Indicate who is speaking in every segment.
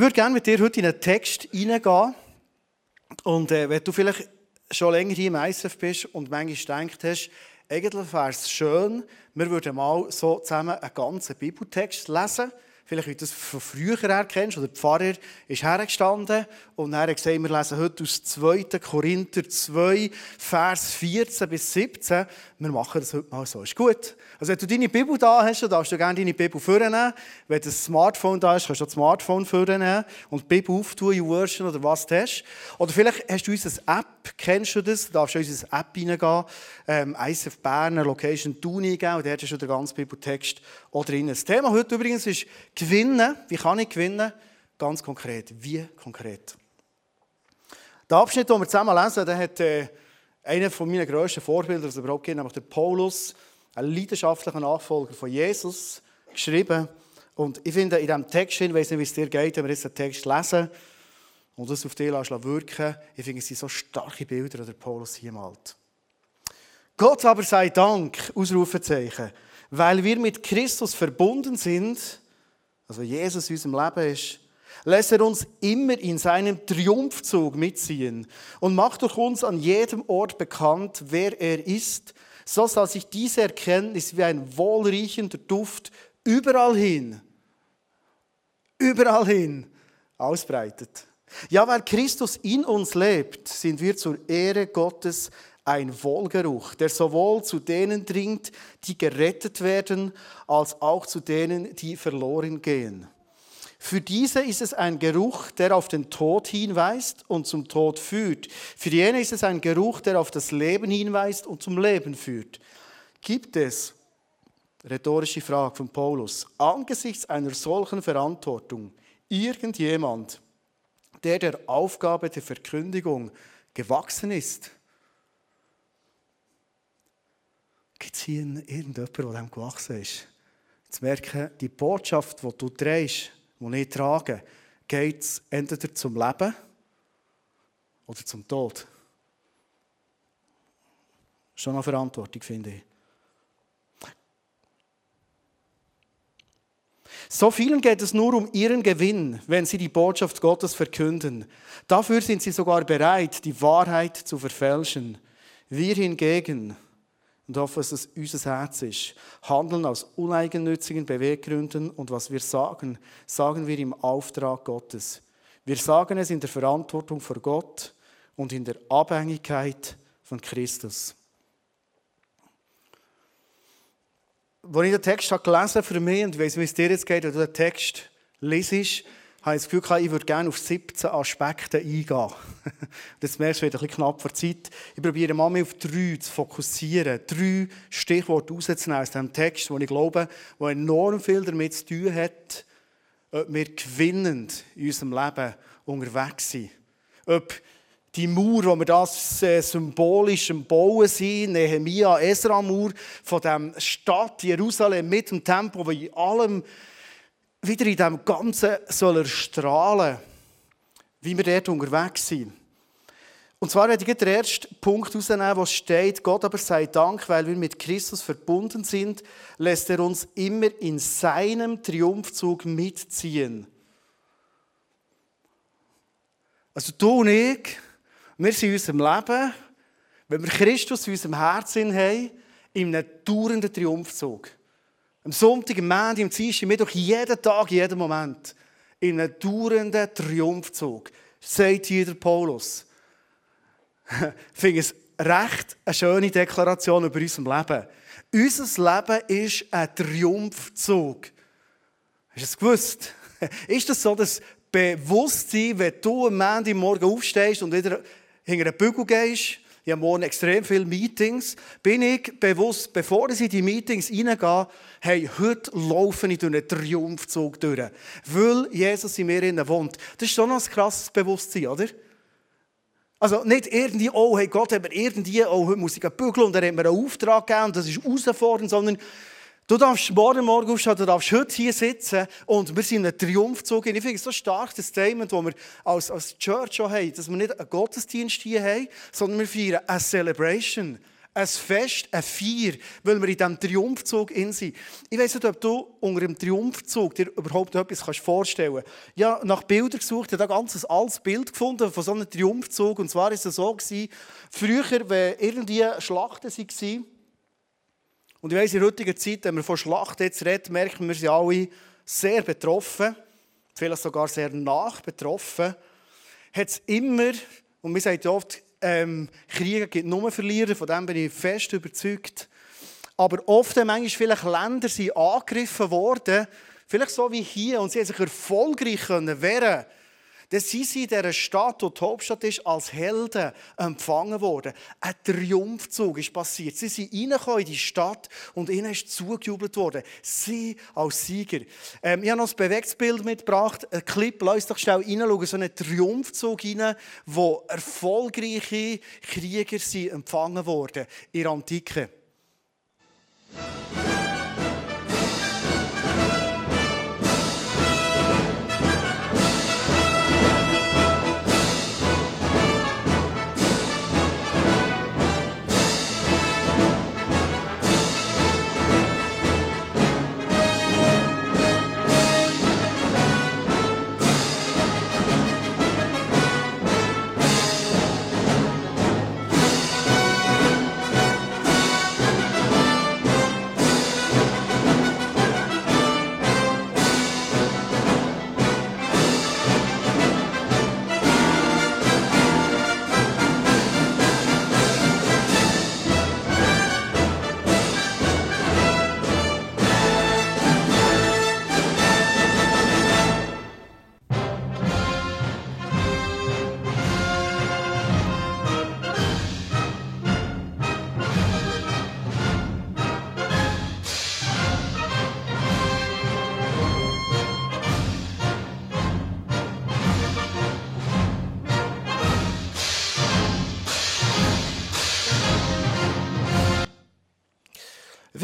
Speaker 1: Ich würde gerne mit dir heute in einen Text hineingehen. Und äh, wenn du vielleicht schon länger hier im ISF bist und manchmal gedacht hast, eigentlich wäre es schön, wir würden mal so zusammen einen ganzen Bibeltext lesen vielleicht wie du das von früher her kennst, oder der Pfarrer ist hergestanden und er hat gesagt, wir lesen heute aus 2. Korinther 2, Vers 14 bis 17. Wir machen das heute mal so. Ist gut. Also wenn du deine Bibel da hast, dann darfst du gerne deine Bibel vornehmen. Wenn das Smartphone da ist, kannst du das Smartphone vornehmen und die Bibel auftun, YouVersion oder was du hast. Oder vielleicht hast du unsere App, kennst du das? Du darfst in unsere App reingehen, ähm, ISF Berner, Location Tuni und dort ist schon der ganze Bibeltext auch drin. Das Thema heute übrigens ist Gewinnen. Wie kann ich gewinnen? Ganz konkret. Wie konkret? Der Abschnitt, den wir zusammen lesen, der hat äh, einer von meinen grössten Vorbilder, das überhaupt gibt, nämlich der Paulus, ein leidenschaftlicher Nachfolger von Jesus, geschrieben. Und ich finde, in diesem Text, ich weiß nicht, wie es dir geht, wenn wir jetzt den Text lesen und das auf dich wirken ich finde, es sind so starke Bilder, die der Paulus hier malt. Gott aber sei Dank, Ausrufezeichen, weil wir mit Christus verbunden sind, also Jesus in unserem Leben ist, lässt er uns immer in seinem Triumphzug mitziehen und macht durch uns an jedem Ort bekannt, wer er ist, so dass sich diese Erkenntnis wie ein wohlriechender Duft überall hin, überall hin ausbreitet. Ja, weil Christus in uns lebt, sind wir zur Ehre Gottes ein Wohlgeruch, der sowohl zu denen dringt, die gerettet werden, als auch zu denen, die verloren gehen. Für diese ist es ein Geruch, der auf den Tod hinweist und zum Tod führt. Für jene ist es ein Geruch, der auf das Leben hinweist und zum Leben führt. Gibt es, rhetorische Frage von Paulus, angesichts einer solchen Verantwortung irgendjemand, der der Aufgabe der Verkündigung gewachsen ist? Gibt es hier irgendjemanden, der dem gewachsen ist? Zu merken, die Botschaft, die du drehst, die ich trage, geht es entweder zum Leben oder zum Tod. Schon eine Verantwortung, finde ich. So vielen geht es nur um ihren Gewinn, wenn sie die Botschaft Gottes verkünden. Dafür sind sie sogar bereit, die Wahrheit zu verfälschen. Wir hingegen, und hoffe, dass es unser Herz ist. Handeln aus uneigennützigen Beweggründen und was wir sagen, sagen wir im Auftrag Gottes. Wir sagen es in der Verantwortung vor Gott und in der Abhängigkeit von Christus. Als ich den Text habe gelesen für mich, und ich weiß, wie es dir jetzt geht, wenn du den Text lesest, habe ich das Gefühl, ich würde gerne auf 17 Aspekte eingehen. Das merkst du, wird ein bisschen knapp vor Zeit. Ich probiere mal auf drei zu fokussieren, drei Stichworte rauszunehmen aus diesem Text, wo ich glaube, wo enorm viel damit zu tun hat, ob wir gewinnend in unserem Leben unterwegs sind. Ob die Mauer, wo wir das äh, symbolisch am Bauen sind, Nehemiah, Esra-Mauer, von der Stadt Jerusalem mit dem Tempel, wo in allem wieder in dem Ganzen soll er strahlen, wie wir dort unterwegs sind. Und zwar werde ich den ersten Punkt herausnehmen, wo steht, Gott aber sei Dank, weil wir mit Christus verbunden sind, lässt er uns immer in seinem Triumphzug mitziehen. Also du und ich, wir sind in unserem Leben, wenn wir Christus in unserem Herzen haben, in einem dauernden Triumphzug. Am Sonntag, am Montag, am Dienstag, Mittwoch, jeden Tag, jeden Moment. In einem dauernden Triumphzug. Sagt hier der Paulus. Ich finde es recht eine schöne Deklaration über unser Leben. Unser Leben ist ein Triumphzug. Hast du es gewusst? Ist das so das Bewusstsein, wenn du am Montag morgen aufstehst und wieder hinter den Bügel gehst, ich habe morgen extrem viele Meetings, bin ich bewusst, bevor ich in die Meetings reingehe, hey, heute laufe ich durch einen Triumphzug durch, weil Jesus in mir wohnt. Das ist schon ein krasses Bewusstsein, oder? Also nicht irgendwie, oh, hey Gott hat mir irgendwie, oh, heute muss ich bügeln und er hat mir einen Auftrag gegeben und das ist herausfordernd, sondern Du darfst morgen Morgen aufstehen, du darfst heute hier sitzen und wir sind in einem Triumphzug. Ich finde es so stark, das Statement, das wir als, als Church schon haben, dass wir nicht einen Gottesdienst hier haben, sondern wir feiern eine Celebration, ein Fest, ein Feier, weil wir in diesem Triumphzug in sind. Ich weiss nicht, ob du unter dem Triumphzug dir überhaupt etwas vorstellen kannst. Ich habe nach Bildern gesucht, habe ein ganz altes Bild gefunden von so einem Triumphzug. Und zwar war es so, früher, wenn irgendwie Schlachten waren, und ich weiss, in heutiger Zeit, wenn wir von Schlachten jetzt reden, merken wir, sind alle sehr betroffen, vielleicht sogar sehr nach betroffen, hat es immer, und wir sagen oft, ähm, Kriege gibt nur Verlierer, von dem bin ich fest überzeugt. Aber oft haben manchmal vielleicht Länder sind angegriffen worden, vielleicht so wie hier, und sie haben sich erfolgreich können wehren dann sind sie in dieser Stadt, die die Hauptstadt ist, als Helden empfangen worden. Ein Triumphzug ist passiert. Sie sind reingekommen in die Stadt und ihnen ist zugejubelt worden. Sie als Sieger. Ähm, ich habe noch ein bewegtes mitgebracht. Ein Clip, lass doch schnell reinschauen. So einen Triumphzug rein, wo erfolgreiche Krieger sind empfangen worden in der Antike.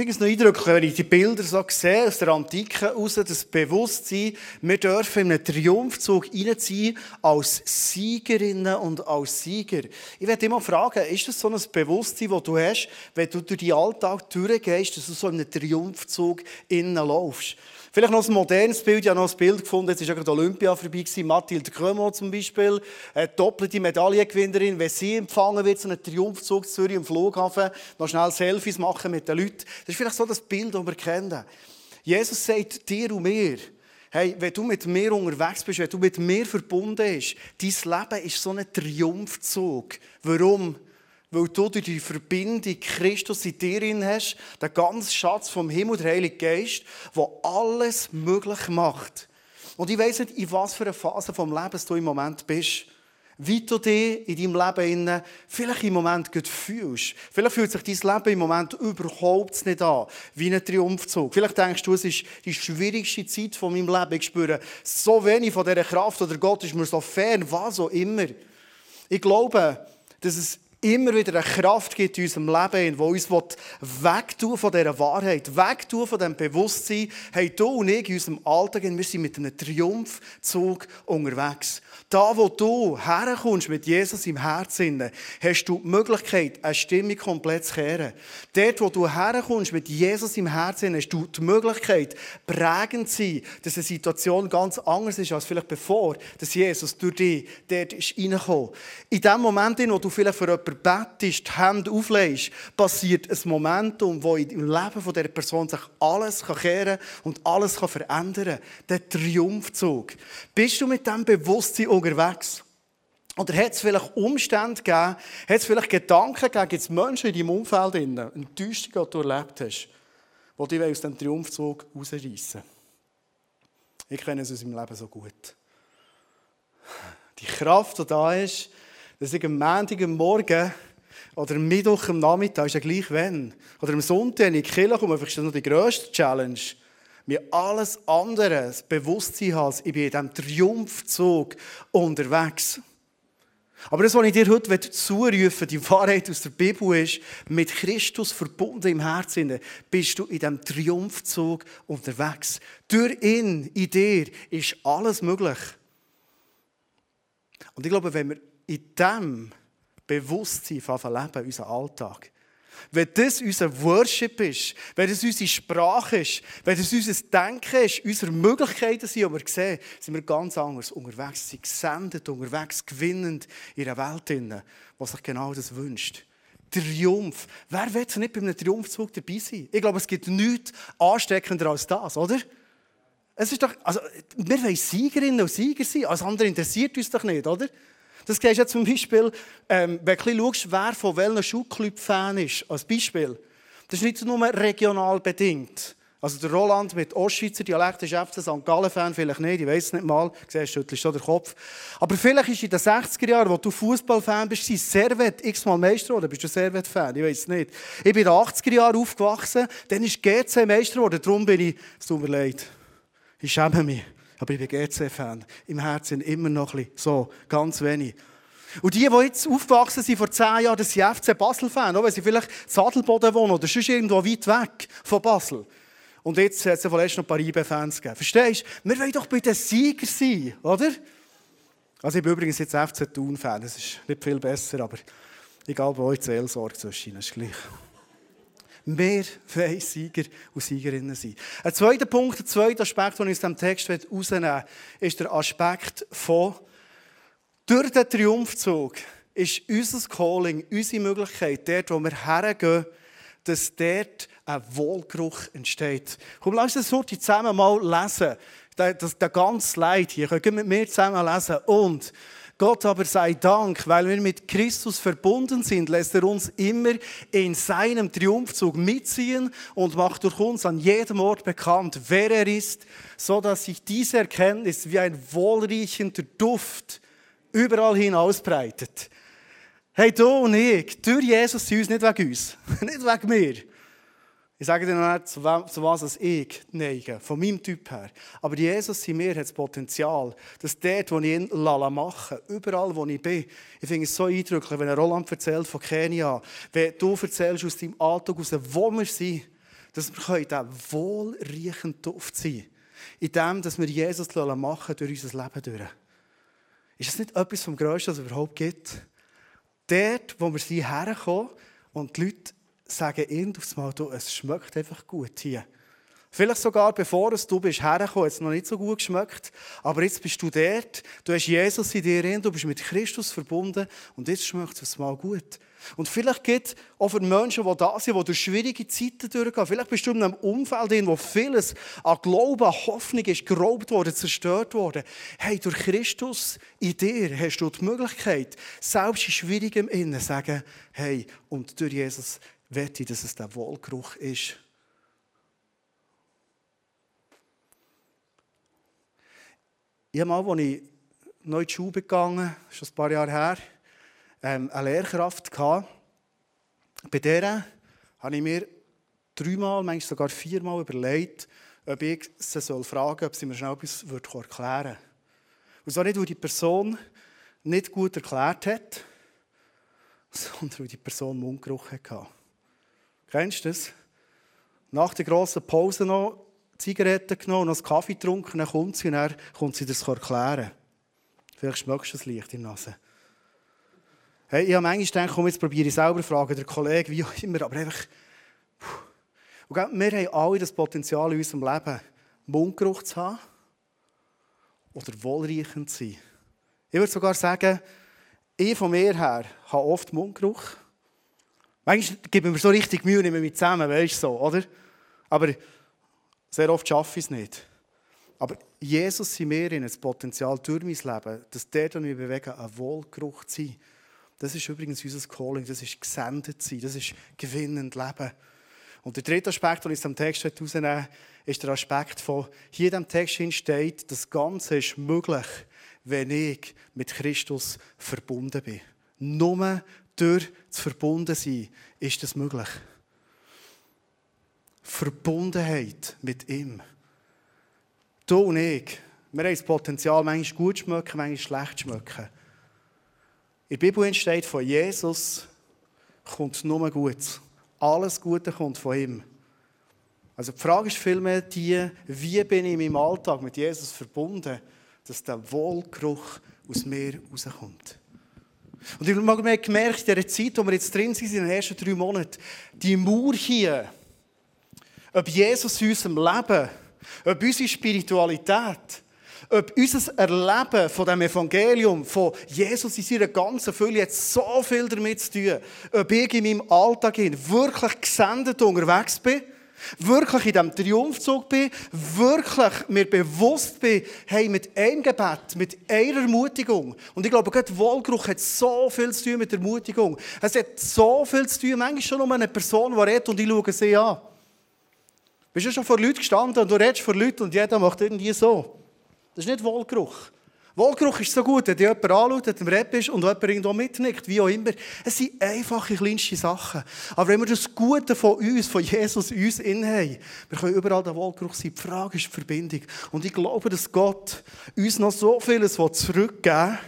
Speaker 1: Es noch eindrücklich, wenn ich die Bilder so sehe, aus der Antike heraus, das Bewusstsein, wir dürfen in einen Triumphzug reinziehen als Siegerinnen und als Sieger. Ich werde immer fragen, ist das so ein Bewusstsein, das du hast, wenn du durch den Alltag durchgehst, dass du so in einen Triumphzug innen laufst? Vielleicht noch ein modernes Bild. Ich habe noch ein Bild gefunden. Jetzt war gerade Olympia vorbei. Mathilde Krömo zum Beispiel, eine doppelte Medaillengewinnerin. Wenn sie empfangen wird, so einen Triumphzug Zürich im Flughafen, noch schnell Selfies machen mit den Leuten. Das ist vielleicht so das Bild, das wir kennen. Jesus sagt dir und mir, Hey, wenn du mit mir unterwegs bist, wenn du mit mir verbunden bist, dein Leben ist so ein Triumphzug. Warum? Weil du durch die Verbindung Christus in dir hast, den ganzen Schatz vom Himmel, der Heilige Geist, der alles möglich macht. Und ich weiss nicht, in was für einer Phase des Lebens du im Moment bist. Wie du dich in deinem Leben vielleicht im Moment gut fühlst. Vielleicht fühlt sich dein Leben im Moment überhaupt nicht an, wie ein Triumphzug. Vielleicht denkst du, es ist die schwierigste Zeit von meinem Leben. Ich spüre so wenig von dieser Kraft oder Gott ist mir so fern, was auch immer. Ich glaube, dass es immer wieder eine Kraft gibt in unserem Leben, die uns wegtun von dieser Wahrheit, wegtun von diesem Bewusstsein, hey, du und ich in unserem Alltag, wir sind mit einem Triumphzug unterwegs. Da, wo du herkommst mit Jesus im Herzen, hast du die Möglichkeit, eine Stimmung komplett zu kehren. Dort, wo du herkommst mit Jesus im Herzen, hast du die Möglichkeit, prägend zu sein, dass eine Situation ganz anders ist, als vielleicht bevor dass Jesus durch dich dort ist reingekommen. In dem Moment, wo du vielleicht für jemanden betest, die Hände auflegst, passiert ein Momentum, wo im Leben dieser Person sich alles kehren kann und alles verändern kann. Der Triumphzug. Bist du mit diesem Bewusstsein unterwegs. Oder hat es vielleicht Umstände gegeben, hat es vielleicht Gedanken gegeben, gibt es Menschen in deinem Umfeld, Enttäuschungen, die du erlebt hast, die dich aus dem Triumphzug rausreißen Ich kenne es aus meinem Leben so gut. Die Kraft, die da ist, dass ich am Montag am Morgen oder am Mittwoch am Nachmittag, ist ja gleich wenn, oder am Sonntag in die Kirche komme, ist das noch die grösste Challenge, mir alles andere Bewusstsein habe, ich bin in diesem Triumphzug unterwegs. Aber das, was ich dir heute zurufe, die Wahrheit aus der Bibel ist, mit Christus verbunden im Herzen, bist du in diesem Triumphzug unterwegs. Durch ihn, in dir, ist alles möglich. Und ich glaube, wenn wir in diesem Bewusstsein leben, unseren Alltag, wenn das unser Worship ist, wenn das unsere Sprache ist, wenn das unser Denken ist, unsere Möglichkeiten sind, die wir sehen, sind wir ganz anders unterwegs, sind gesendet, unterwegs, gewinnend in einer Welt, die sich genau das wünscht. Triumph. Wer will nicht bei einem Triumphzug dabei sein? Ich glaube, es gibt nichts ansteckender als das, oder? Es ist doch, also, wir wollen Siegerinnen und Sieger sein. Alles andere interessiert uns doch nicht, oder? Das siehst du ja zum Beispiel, ähm, wenn du schaust, wer von welchem Schulclub Fan ist, als Beispiel. Das ist nicht nur regional bedingt. Also der Roland mit Ostschweizer Dialekt ist FC St. Gallen-Fan, vielleicht nicht, ich weiß es nicht mal. Du schüttelst schon den Kopf. Aber vielleicht ist in den 60er Jahren, wo du Fußballfan bist, Servet x-mal Meister oder bist du Servet-Fan? Ich weiß es nicht. Ich bin in den 80er Jahren aufgewachsen, dann ist GC Meister geworden, darum bin ich, es tut mir leid, ich schäme mich. Aber ich bin GC-Fan. Im Herzen immer noch ein bisschen. So, ganz wenig. Und die, die jetzt aufgewachsen sind vor zehn Jahren, das sind FC Basel-Fan, wenn sie vielleicht Sadelboden wohnen oder sonst irgendwo weit weg von Basel. Und jetzt hat es ja vorletzt noch ein paar IB-Fans gegeben. Verstehst du? Wir wollen doch bei den Siegern sein, oder? Also ich bin übrigens jetzt FC Thun-Fan. Das ist nicht viel besser, aber ich glaube, euch Seelsorge zwischen ist gleich. Wir wollen Sieger und Siegerinnen sein. Ein zweiter Punkt, ein zweiter Aspekt, den ich aus diesem Text herausnehmen will, ist der Aspekt von, durch den Triumphzug ist unser Calling, unsere Möglichkeit, dort, wo wir hergehen, dass dort ein Wohlgeruch entsteht. Komm, lass uns das zusammen mal lesen. Das, ganze Leid hier. Wir mit mir zusammen lesen. Und Gott aber sei Dank, weil wir mit Christus verbunden sind, lässt er uns immer in seinem Triumphzug mitziehen und macht durch uns an jedem Ort bekannt, wer er ist, so dass sich diese Erkenntnis wie ein wohlriechender Duft überall hin ausbreitet. Hey, du und ich, durch Jesus sind uns nicht wegen uns, nicht wegen mir. Ich sage dir noch nicht, zu was ich neige, von meinem Typ her. Aber Jesus in mir hat das Potenzial, dass dort, wo ich ihn mache, überall, wo ich bin, ich finde es so eindrücklich, wenn Roland erzählt von Kenia, wenn du erzählst aus deinem Alltag, aus wo wir sind, dass wir dieser wohlriechende Duft sein in dem, dass wir Jesus machen durch unser Leben durch. Ist das nicht etwas vom Größten, was es überhaupt gibt? Dort, wo wir sind, herkommen und die Leute sagen irgendwann mal, du, es schmeckt einfach gut hier. Vielleicht sogar bevor du bist hergekommen, hat es noch nicht so gut geschmeckt, aber jetzt bist du dort, du hast Jesus in dir drin, du bist mit Christus verbunden und jetzt schmeckt es mal gut. Und vielleicht gibt es auch für Menschen, die da sind, die durch schwierige Zeiten durchgehen. Vielleicht bist du in einem Umfeld, in wo vieles an Glauben, an Hoffnung ist geraubt worden, zerstört worden. Hey, durch Christus in dir hast du die Möglichkeit, selbst in schwierigem Innen zu sagen, hey, und durch Jesus wette, dass es der Wohlgeruch ist. Ich habe mal, als ich neu in die Schule gegangen schon ein paar Jahre her, ähm, eine Lehrkraft gehabt. Bei der habe ich mir dreimal, manchmal sogar viermal überlegt, ob ich sie soll fragen soll, ob sie mir schnell etwas erklären würde. Und zwar nicht, weil die Person nicht gut erklärt hat, sondern weil die Person Mundgeruch hatte. Kennst du das? Nach der grossen Pause noch Zigaretten genommen, noch Kaffee getrunken, dann kommt sie und dann kommt sie das erklären. Vielleicht schmeckst du das Licht in der Nase. Hey, ich habe manchmal gedacht, komm, jetzt probiere ich selber fragen, der Kollege, wie auch immer, aber einfach... Und wir haben alle das Potenzial in unserem Leben, Mundgeruch zu haben oder wohlriechend zu sein. Ich würde sogar sagen, ich von mir her habe oft Mundgeruch. Manchmal geben wir so richtig Mühe, nehmen wir zusammen, weißt du so, oder? Aber sehr oft schaffe ich es nicht. Aber Jesus in mir in das Potenzial durch mein Leben, dass der dann mich bewegen, ein Wohlgeruch zu sein. Das ist übrigens unser Calling, das ist gesendet sein, das ist gewinnend leben. Und der dritte Aspekt, den ich aus dem Text herausnehme, ist der Aspekt von, hier in diesem Text steht, das Ganze ist möglich, wenn ich mit Christus verbunden bin. Nur durch das Verbundensein ist das möglich. Verbundenheit mit ihm. Du und ich, wir haben das Potenzial, manchmal gut schmecken, manchmal schlecht schmecken. In der Bibel entsteht von Jesus kommt nur Gutes. Alles Gute kommt von ihm. Also die Frage ist vielmehr die, wie bin ich in meinem Alltag mit Jesus verbunden, dass der Wohlgeruch aus mir rauskommt. Und ich habe gemerkt, in dieser Zeit, wo wir jetzt drin sind, in den ersten drei Monaten, die Mauer hier, ob Jesus in unserem Leben, ob unsere Spiritualität, ob unser Erleben von dem Evangelium, von Jesus in seiner ganzen Fülle, hat so viel damit zu tun, ob ich in meinem Alltag wirklich gesendet unterwegs bin, wirklich in diesem Triumphzug bin, wirklich mir bewusst bin, hey, mit einem Gebet, mit einer Ermutigung. Und ich glaube, gerade Wohlgeruch hat so viel zu tun mit Ermutigung. Es hat so viel zu tun, manchmal schon um eine Person, die redet und ich schaue sie an. Bist du schon vor Leuten gestanden und du redest vor Leuten und jeder macht irgendwie so. Das ist nicht Wohlgeruch. Wohlgeruch ist so gut, wenn jemand anschaut, im Rap bist und jemand irgendwo mitnickt, wie auch immer. Es sind einfache, kleinste Sachen. Aber wenn wir das Gute von uns, von Jesus in uns in haben, wir können überall der Wohlgeruch sein. Die Frage ist die Verbindung. Und ich glaube, dass Gott uns noch so vieles zurückgeben will,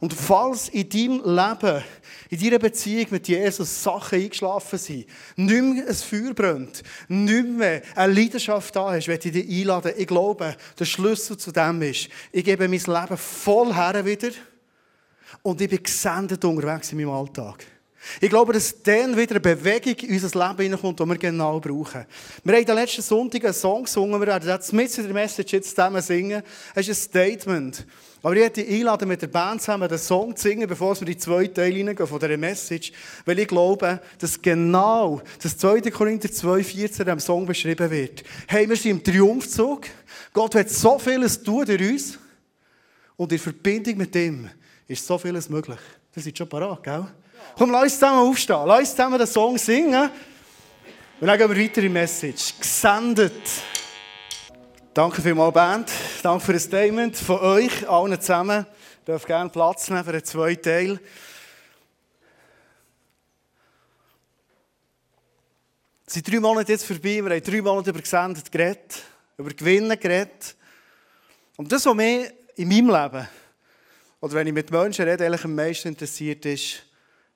Speaker 1: und falls in deinem Leben, in deiner Beziehung mit Jesus Sachen eingeschlafen sind, nicht mehr ein Feuer brennt, nicht mehr eine Leidenschaft da ist, werde ich dich einladen. Ich glaube, der Schlüssel zu dem ist, ich gebe mein Leben voll her wieder und ich bin gesendet unterwegs in meinem Alltag. Ich glaube, dass dann wieder eine Bewegung in unser Leben hineinkommt, die wir genau brauchen. Wir haben am letzten Sonntag einen Song gesungen, wir werden das mit in der Message jetzt zusammen singen. Es ist ein Statement. Aber ich hätte einladen, mit der Band zusammen den Song zu singen, bevor wir in die zweite Teil hineingehen von dieser Message. Weil ich glaube, dass genau das 2. Korinther 2,14 in diesem Song beschrieben wird. Hey, wir sind im Triumphzug. Gott hat so vieles tun durch uns. Und in Verbindung mit ihm ist so vieles möglich. Das ist schon parat, gell? Komm, lass uns zusammen aufstehen. Lass uns zusammen den Song singen. Und dann gehen wir weiter in die Message. Gesendet. Danke vielmals, Band. Danke für das Statement von euch, allen zusammen. Ich darf gerne Platz nehmen für den zweiten Teil. Es sind drei Monate jetzt vorbei. Wir haben drei Monate über Gesendet geredet, über Gewinnen geredet. Und das, was mich in meinem Leben, oder wenn ich mit Menschen rede, eigentlich am meisten interessiert ist,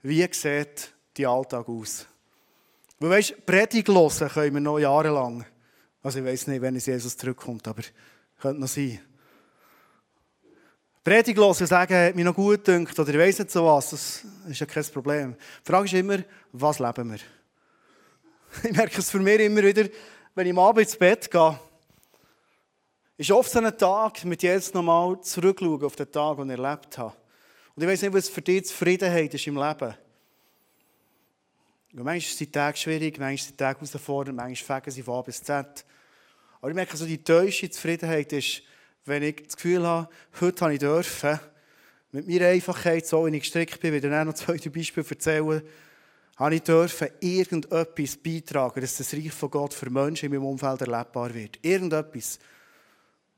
Speaker 1: wie sieht die Alltag aus? Weil weißt, Predigt hören können wir noch jahrelang. Also ich weiß nicht, wenn es Jesus zurückkommt, aber könnte noch sein. Predigt hören sagen, hat mich noch gut gedacht, oder ich weiß nicht so was, das ist ja kein Problem. Die Frage ist immer, was leben wir? Ich merke es für mich immer wieder, wenn ich am Abend ins Bett gehe, ist oft so ein Tag, mit Jesus nochmal zurückschauen auf den Tag, den ich erlebt habe. Und ich weiß nicht, was für dich Zufriedenheit ist im Leben. Und manchmal sind die Tage schwierig, manchmal sind die Tage herausfordernd, manchmal fegen sie von A bis Z. Aber ich merke, so die täusche Zufriedenheit ist, wenn ich das Gefühl habe, heute habe ich dürfen, mit meiner Einfachheit, so wie ich gestrickt bin, wieder noch zwei Beispiele erzählen, habe ich dürfen irgendetwas beitragen, dass das Reich von Gott für Menschen in meinem Umfeld erlebbar wird. Irgendetwas.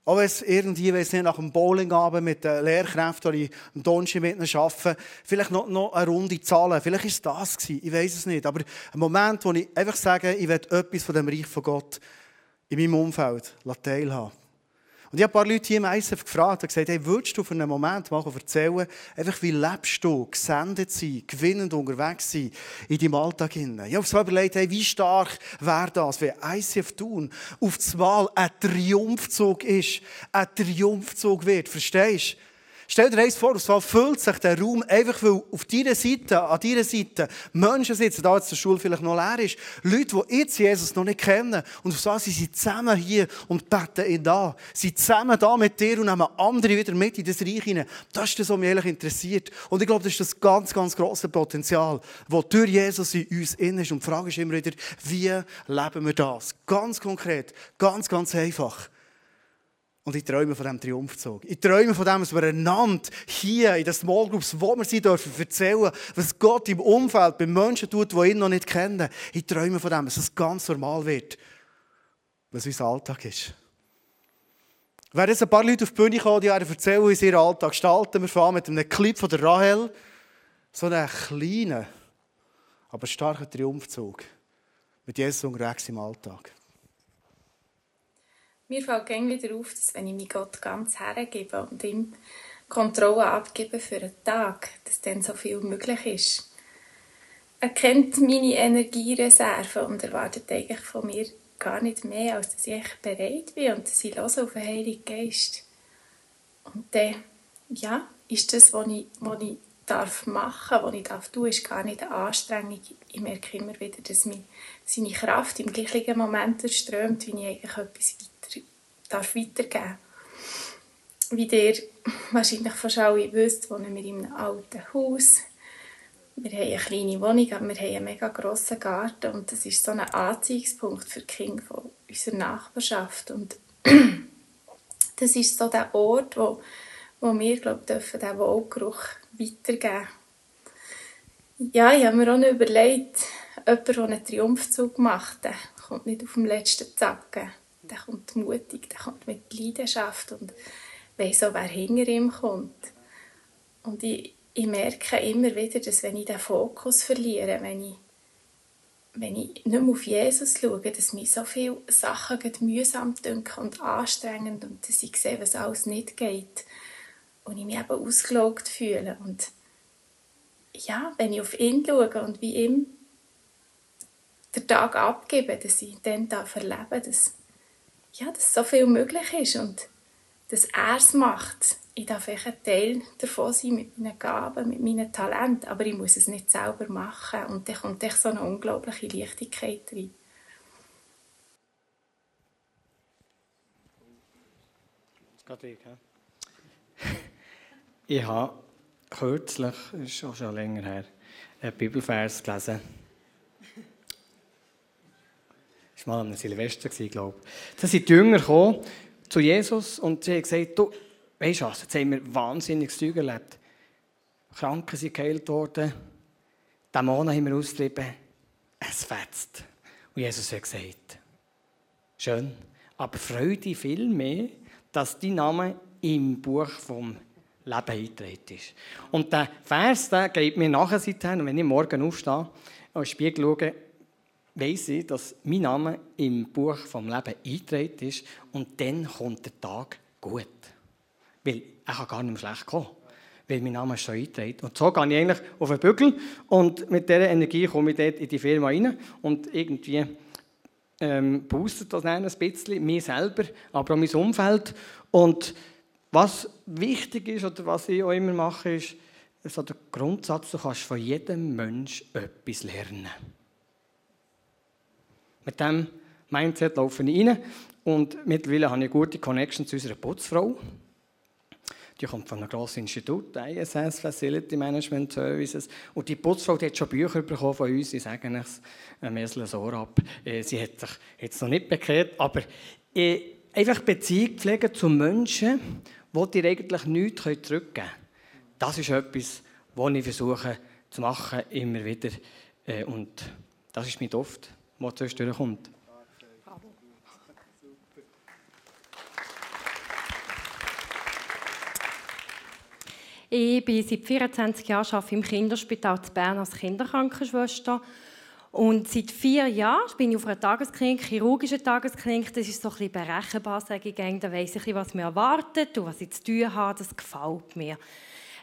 Speaker 1: Auch wenn es irgendwie, wenn nicht, nach dem Bowlingabend mit den Lehrkräften, ich am Donnerstag mit ihnen vielleicht noch, noch eine Runde zahlen. Vielleicht es das gewesen. Ich weiß es nicht. Aber ein Moment, wo ich einfach sage, ich will etwas von dem Reich von Gott in meinem Umfeld teilhaben. Und ich habe ein paar Leute hier im ISF gefragt und gesagt, hey, würdest du für einen Moment mal erzählen, einfach wie lebst du, gesendet sein, gewinnend unterwegs sein in deinem Alltag Ich habe so überlegt, hey, wie stark wäre das, wenn ICF tun auf das Mal ein Triumphzug ist, ein Triumphzug wird, verstehst du? Stell dir eins vor, so füllt sich der Raum einfach, weil auf deiner Seite, an deiner Seite Menschen sitzen, da jetzt der Schule vielleicht noch leer ist, Leute, die jetzt Jesus noch nicht kennen. Und auf so sind sie zusammen hier und beten ihn da. Sie sind zusammen da mit dir und nehmen andere wieder mit in das Reich hinein. Das ist das, was mich ehrlich interessiert. Und ich glaube, das ist das ganz, ganz grosse Potenzial, das durch Jesus in uns innen ist. Und die Frage ist immer wieder, wie leben wir das? Ganz konkret, ganz, ganz einfach. Und ich träume von diesem Triumphzug. Ich träume von dem, dass wir einander hier in den Small Groups, wo wir sie dürfen, erzählen, was Gott im Umfeld bei Menschen tut, die ihn noch nicht kennen. Ich träume von dem, dass es ganz normal wird, was unser Alltag ist. Wären jetzt ein paar Leute auf die Bühne kommen, die erzählen, wie sie ihren Alltag gestalten. Wir fahren mit einem Clip von der Rahel. So einen kleinen, aber starken Triumphzug. Mit Jesus unterwegs im Alltag.
Speaker 2: Mir fällt gerne wieder auf, dass wenn ich mich Gott ganz hergebe und ihm Kontrolle abgebe für einen Tag, dass dann so viel möglich ist. Er kennt meine Energiereserve und erwartet eigentlich von mir gar nicht mehr, als dass ich bereit bin und dass ich los auf den Heiligen Geist. Und dann, ja, ist das, was ich, was ich darf machen, was ich darf tun, ist gar nicht eine Anstrengung. Ich merke immer wieder, dass mich seine Kraft im gleichen Moment erströmt, wie ich eigentlich etwas weiter, darf weitergeben Wie ihr wahrscheinlich fast alle wisst, wohnen wir in einem alten Haus. Wir haben eine kleine Wohnung, aber wir haben einen mega grossen Garten und das ist so ein Anziehungspunkt für die Kinder von unserer Nachbarschaft. Und das ist so der Ort, wo, wo wir, glaube ich, dürfen den Wohlgeruch weitergeben Ja, ich habe mir auch noch überlegt, jemand, der einen Triumphzug macht, kommt nicht auf dem letzten Zacken. Der kommt mutig, der kommt mit Leidenschaft und weiss auch, wer hinter ihm kommt. Und ich, ich merke immer wieder, dass wenn ich den Fokus verliere, wenn ich, wenn ich nicht mehr auf Jesus schaue, dass mir so viele Sachen mühsam dünken und anstrengend und dass ich sehe, was alles nicht geht und ich mich eben ausgelogt fühle. Und ja, wenn ich auf ihn schaue und wie ihm den Tag abgebe, dass ich dann darf erleben dass, ja, dass so viel möglich ist und dass er es macht. Ich darf ein Teil davon sein mit meinen Gaben, mit meinen Talenten, aber ich muss es nicht selber machen. Und dann kommt echt so eine unglaubliche Leichtigkeit rein.
Speaker 3: Ich, ich habe kürzlich, das ist auch schon länger her, einen Bibelvers gelesen. Das war mal am Silvester, glaube ich. Da sind die Jünger gekommen zu Jesus und sie haben gesagt, du, weißt du was, jetzt haben wir wahnsinniges Zeug erlebt. Kranken sind geheilt worden, Dämonen haben wir austrieben, es fetzt. Und Jesus hat gesagt, schön, aber freue dich viel mehr, dass dein Name im Buch vom Leben eingetreten ist. Und der Vers der geht mir nachher seither, und wenn ich morgen aufstehe und den Spiegel schaue, weiss ich, dass mein Name im Buch vom Leben eingetreten ist und dann kommt der Tag gut. Weil er kann gar nicht mehr schlecht kommen. Weil mein Name schon eingetreten. Und so gehe ich eigentlich auf den Bügel und mit dieser Energie komme ich dort in die Firma rein und irgendwie ähm, boostet das ein bisschen, mir selber, aber auch mein Umfeld. Und was wichtig ist oder was ich auch immer mache, ist so der Grundsatz, du kannst von jedem Mensch etwas lernen. Mit diesem Mindset laufe ich rein und mittlerweile habe ich eine gute Connection zu unserer Putzfrau. Die kommt von einem grossen Institut, ISS, Facility Management Services. Und die Putzfrau die hat schon Bücher bekommen von uns. Ich sage es ein bisschen so ab. Äh, sie hat sich jetzt noch nicht bekehrt, aber äh, einfach Beziehung pflegen zu Menschen, wo dir eigentlich nichts zurückgeben können. Das ist etwas, was ich versuche zu machen, immer wieder. Äh, und das ist mit oft, was zwischendurch kommt.
Speaker 4: Ich bin seit 24 Jahren im Kinderspital zu Bern als Kinderkrankenschwester. Und seit vier Jahren bin ich auf einer Tagesklinik, chirurgischen Tagesklinik. Das ist so ein berechenbar, sage ich gerne. Da weiss ich, was mir erwartet und was ich zu tun habe. Das gefällt mir.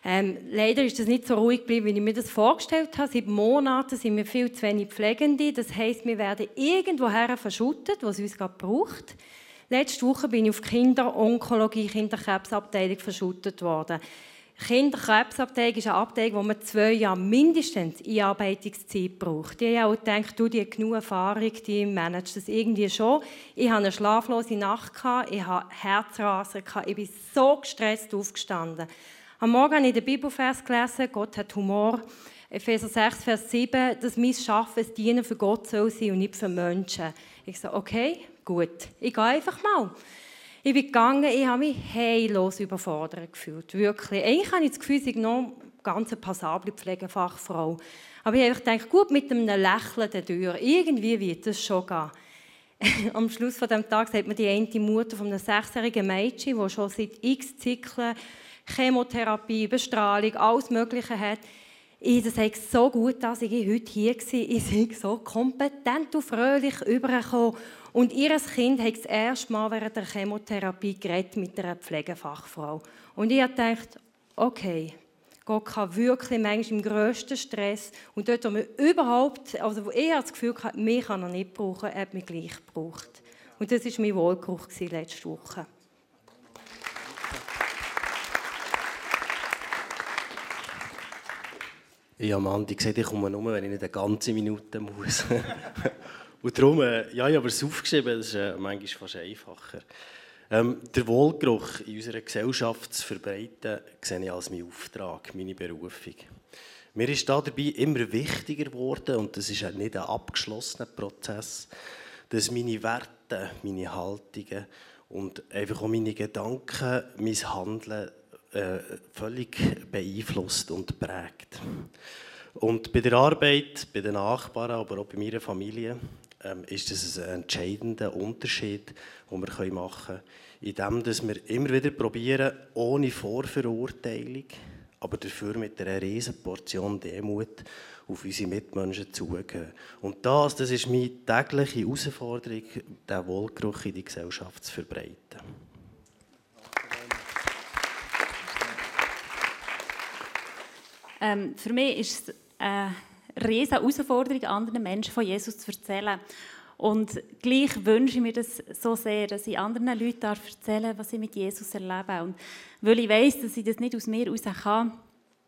Speaker 4: Ähm, leider ist das nicht so ruhig geblieben, wie ich mir das vorgestellt habe. Seit Monaten sind wir viel zu wenig Pflegende. Das heisst, wir werden irgendwoher verschüttet, was uns gerade braucht. Letzte Woche bin ich auf Kinderonkologie, Kinderkrebsabteilung verschüttet worden. Kinderkrebsabteilung ist eine Abteilung, wo man zwei Jahre mindestens Einarbeitungszeit braucht. Die haben auch gedacht, du, die genug Erfahrung, die managt das irgendwie schon. Ich hatte eine schlaflose Nacht, ich hatte Herzrasen, ich bin so gestresst aufgestanden. Am Morgen habe ich den Bibelvers gelesen, Gott hat Humor. Epheser 6, Vers 7, dass mein Schaffen ein Dienen für Gott soll sein und nicht für Menschen. Ich sage, okay, gut, ich gehe einfach mal. Ich bin gegangen, ich habe mich heillos überfordert gefühlt. Wirklich. Eigentlich habe ich das Gefühl, ich bin noch eine ganz passable Pflegefachfrau. Aber ich habe gedacht, gut, mit einem Lächeln Tür. Irgendwie wird es schon gehen. Am Schluss von dem Tag sagt mir die eine Mutter von einem sechsjährigen Mädchen, die schon seit x Zyklen Chemotherapie, Bestrahlung, alles Mögliche hat. Ich, das hat so gut, dass ich heute hier war. Ich bin so kompetent und fröhlich übergekommen. Und ihr Kind hat das erste Mal während der Chemotherapie mit einer Pflegefachfrau. Und ich dachte, okay, Gott kann wirklich manchmal im grössten Stress und dort, wo man überhaupt, also wo er das Gefühl hat, mich kann er nicht brauchen, er hat mich gleich gebraucht. Und das war mein Wohlgeruch letzte Woche.
Speaker 5: Ja, Mann, die gesagt, ich komme nur, wenn ich nicht eine ganze Minute muss. Und darum, äh, ja, ich habe es aufgeschrieben, das ist äh, manchmal fast einfacher. Ähm, der Wohlgeruch in unserer Gesellschaft zu verbreiten, sehe ich als meinen Auftrag, meine Berufung. Mir ist da dabei immer wichtiger geworden, und das ist nicht ein abgeschlossener Prozess, dass meine Werte, meine Haltungen und einfach auch meine Gedanken, mein Handeln äh, völlig beeinflusst und prägt. Und bei der Arbeit, bei den Nachbarn, aber auch bei meiner Familie, ähm, ist das ein entscheidender Unterschied, den wir machen können, indem dass wir immer wieder probieren, ohne Vorverurteilung, aber dafür mit einer riesen Portion Demut auf unsere Mitmenschen zugehen. Und das, das ist meine tägliche Herausforderung, diesen Wohlgeruch in die Gesellschaft zu verbreiten.
Speaker 6: Ähm, für mich ist es eine riesige Herausforderung, anderen Menschen von Jesus zu erzählen. Und gleich wünsche ich mir das so sehr, dass ich anderen Leuten erzählen darf, was ich mit Jesus erlebe. Und weil ich weiß, dass ich das nicht aus mir heraus kann,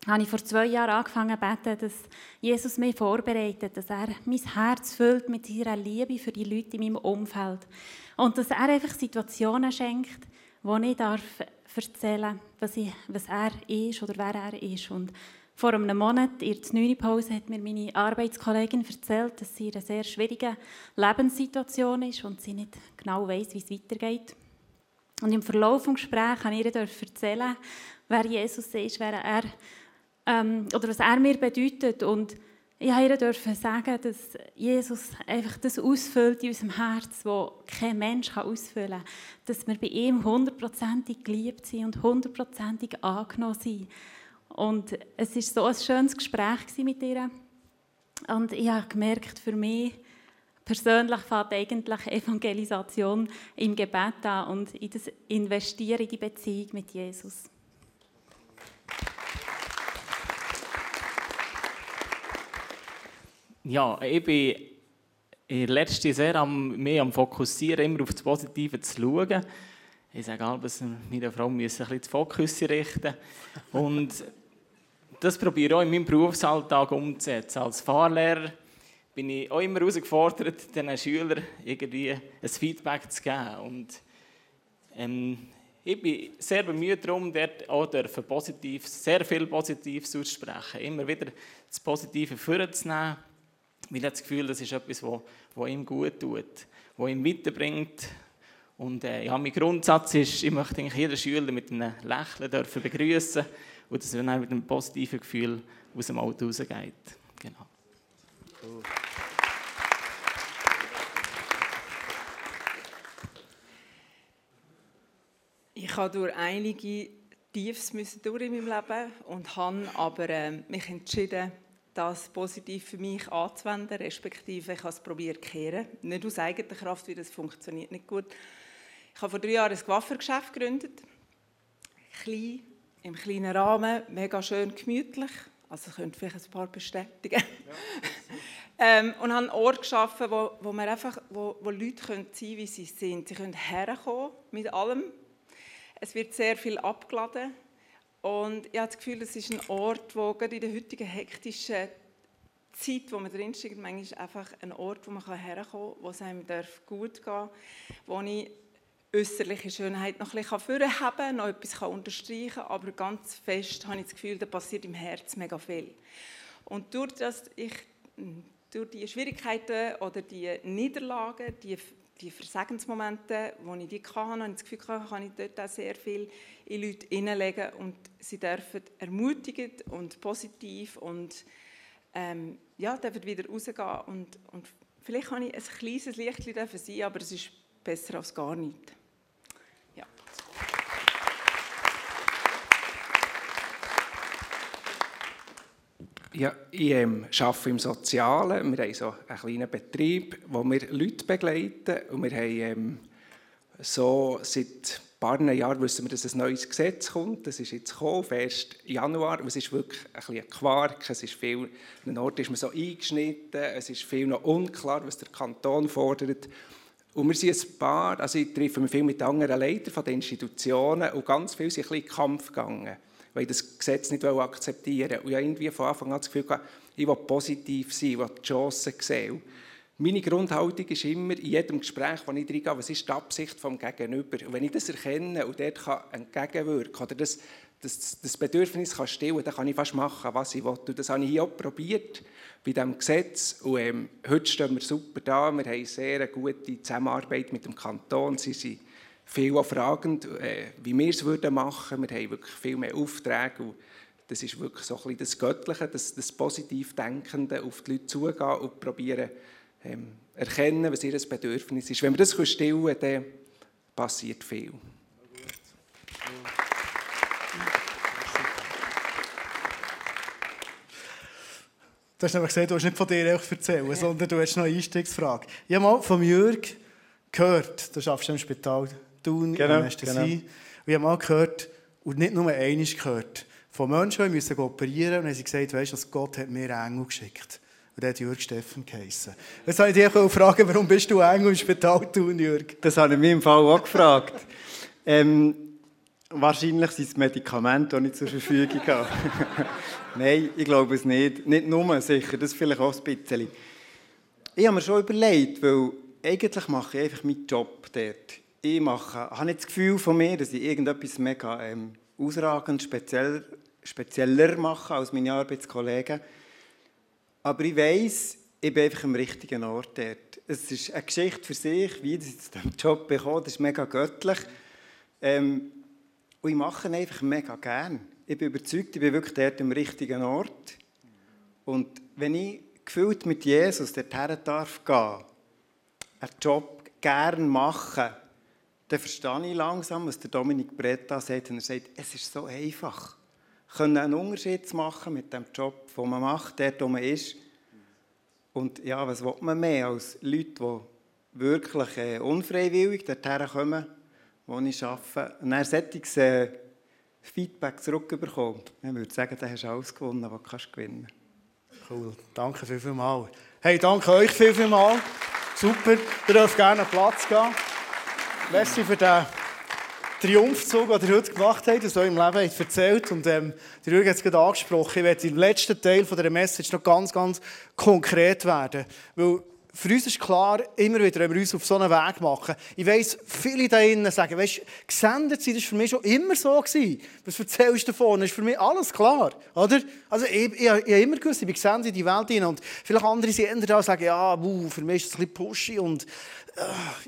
Speaker 6: habe ich vor zwei Jahren angefangen zu beten, dass Jesus mich vorbereitet, dass er mein Herz füllt mit seiner Liebe für die Leute in meinem Umfeld. Und dass er einfach Situationen schenkt, wo ich erzählen darf, was, was er ist oder wer er ist. Und vor einem Monat, in der 9. Pause, hat mir meine Arbeitskollegin erzählt, dass sie in einer sehr schwierigen Lebenssituation ist und sie nicht genau weiß, wie es weitergeht. Und im Verlauf des Gesprächs habe ich ihr erzählen, wer Jesus ist, wer er, ähm, oder was er mir bedeutet. Und ich durfte ihr sagen, dass Jesus einfach das ausfüllt in unserem Herz, wo kein Mensch ausfüllen kann. Dass wir bei ihm hundertprozentig geliebt sind und hundertprozentig angenommen sind. Und es war so ein schönes Gespräch mit ihr. Und ich habe gemerkt, für mich persönlich fängt eigentlich Evangelisation im Gebet an und in das Investieren in die Beziehung mit Jesus.
Speaker 7: Ja, ich bin in der letzten sehr am, mehr am Fokussieren, immer auf das Positive zu schauen. Ich sage dass meine Frau ein bisschen den Fokus richten Und das probiere ich auch in meinem Berufsalltag umzusetzen. Als Fahrlehrer bin ich auch immer herausgefordert, den Schülern irgendwie ein Feedback zu geben. Und ähm, ich bin sehr bemüht darum, dort auch positiv, sehr viel Positives auszusprechen. Immer wieder das Positive vorzunehmen, weil ich das Gefühl das ist etwas, was ihm gut tut, was ihm weiterbringt. Und äh, ja, mein Grundsatz ist, ich möchte jeden Schüler mit einem Lächeln begrüßen und dass er dann mit einem positiven Gefühl aus dem Auto rausgeht. Genau.
Speaker 8: Ich habe durch einige Tiefs müssen durch in meinem Leben und habe aber äh, mich entschieden, das positiv für mich anzuwenden, respektive ich habe es probiert zu kehren. Nicht aus eigener Kraft, weil das funktioniert nicht gut. Ich habe vor drei Jahren ein Waffengeschäft gegründet. Klein, im kleinen Rahmen, mega schön gemütlich. Also könnt vielleicht ein paar bestätigen. Ja. ähm, und habe einen Ort geschaffen, wo, wo, man einfach, wo, wo Leute können sein wie sie sind. Sie können herkommen mit allem. Es wird sehr viel abgeladen. Und ich habe das Gefühl, es ist ein Ort, wo gerade in der heutigen hektischen Zeit, wo man drinsteckt, manchmal einfach ein Ort, wo man herkommen kann, wo es einem gut gehen darf, wo ich äußerliche Schönheit noch ein bisschen vorheben noch etwas unterstreichen kann, aber ganz fest habe ich das Gefühl, da passiert im Herzen mega viel. Und durch, dass ich, durch die Schwierigkeiten oder die Niederlagen, die, die Versagensmomente, die ich die hatte, habe ich das Gefühl, kann ich dort auch sehr viel in Leute hineinlegen und sie dürfen ermutigend und positiv und ähm, ja, dürfen wieder rausgehen und, und vielleicht kann ich ein kleines Licht sein, aber es ist besser als gar nichts.
Speaker 9: Ja, ich ähm, arbeite im Sozialen. Wir haben so einen kleinen Betrieb, wo wir Leute begleiten. Und wir haben ähm, so seit ein paar Jahren wissen wir, dass ein neues Gesetz kommt. Das ist jetzt gekommen, 1. Januar. Es ist wirklich ein bisschen Quark. Es ist viel, an Ort ist man so eingeschnitten. Es ist viel noch unklar, was der Kanton fordert. Und wir sind ein paar, also ich treffe mich viel mit anderen Leitern von den Institutionen und ganz viele sind ein bisschen in Kampf gegangen. Weil das Gesetz nicht akzeptieren Und ich habe irgendwie von Anfang an das Gefühl gehabt, ich will positiv sein, ich will die Chancen sehen. Meine Grundhaltung ist immer, in jedem Gespräch, wo ich reingehe, was ist die Absicht des Gegenüber? Und wenn ich das erkenne und dort entgegenwirken kann, oder das, das, das Bedürfnis kann stillen, dann kann ich fast machen, was ich will. Und das habe ich hier auch probiert, bei diesem Gesetz. Und ähm, heute stehen wir super da, wir haben eine sehr gute Zusammenarbeit mit dem Kanton. Sie sind viel auch fragend, äh, wie wir es würden machen würden. Wir haben wirklich viel mehr Aufträge. Und das ist wirklich so ein bisschen das Göttliche, das, das Positivdenkende, auf die Leute zugehen und probieren, ähm, erkennen, was ihr Bedürfnis ist. Wenn wir das stillen können, dann passiert viel.
Speaker 1: Du hast nämlich gesagt, du hast nicht von dir erzählen, sondern du hast noch eine Einstiegsfrage. Ich habe mal von Jürg gehört, du arbeitest im Spital Thun, genau, Anästhesie. Genau. Und ich habe mal gehört, und nicht nur einmal gehört, von Menschen, die müssen operieren und haben sie gesagt, weißt du, Gott hat mir Engel geschickt. Und der hat Jürg Steffen geheissen. Jetzt wollte ich dich fragen, warum bist du Engel im Spital tun, Jürg?
Speaker 10: Das habe ich mir im Fall auch gefragt. ähm, wahrscheinlich sind es Medikamente, die ich zur Verfügung habe. Nein, ich glaube es nicht. Nicht nur, sicher, das vielleicht auch ein bisschen. Ich habe mir schon überlegt, weil eigentlich mache ich einfach meinen Job dort. Ich mache, habe nicht das Gefühl von mir, dass ich irgendetwas mega ähm, ausragend, speziell, spezieller mache als meine Arbeitskollegen. Aber ich weiß, ich bin einfach am richtigen Ort dort. Es ist eine Geschichte für sich, wie ich zu diesem Job bekomme, das ist mega göttlich. Ähm, und ich mache ihn einfach mega gern. Ich bin überzeugt, ich bin wirklich dort am richtigen Ort. Und wenn ich gefühlt mit Jesus dorthin darf einen Job gern machen, dann verstehe ich langsam, was der Dominik Bretta sagt. Und er sagt, es ist so einfach können einen Unterschied machen mit dem Job, den man macht, dort, wo man ist. Und ja, was will man mehr als Leute, die wirklich äh, unfreiwillig dorthin kommen, wo ich arbeite, und dann solches äh, Feedback zurückbekommen. Ich würde sagen, dann hast du alles gewonnen, was du gewinnen
Speaker 1: Cool, danke viel, viel mal. Hey, danke euch viel, viel mal. Super, ihr dürft gerne Platz gehen. Merci für den Triumphzug, den ihr heute gemacht habt, aus eurem Leben habt erzählt. Und ähm, die Rüge hat es gerade angesprochen. Ich werde im letzten Teil dieser Message noch ganz, ganz konkret werden. Weil für uns ist klar, immer wieder, wenn wir uns auf so einen Weg machen, ich weiss, viele da drinnen sagen, weißt, gesendet sein, das war für mich schon immer so. Gewesen. Was erzählst du davon? Das ist für mich alles klar. Oder? Also ich, ich, ich habe immer gewusst, ich bin gesendet in die Welt hinein. Und vielleicht andere sind da und sagen, ja, wuh, für mich ist das ein bisschen pushy und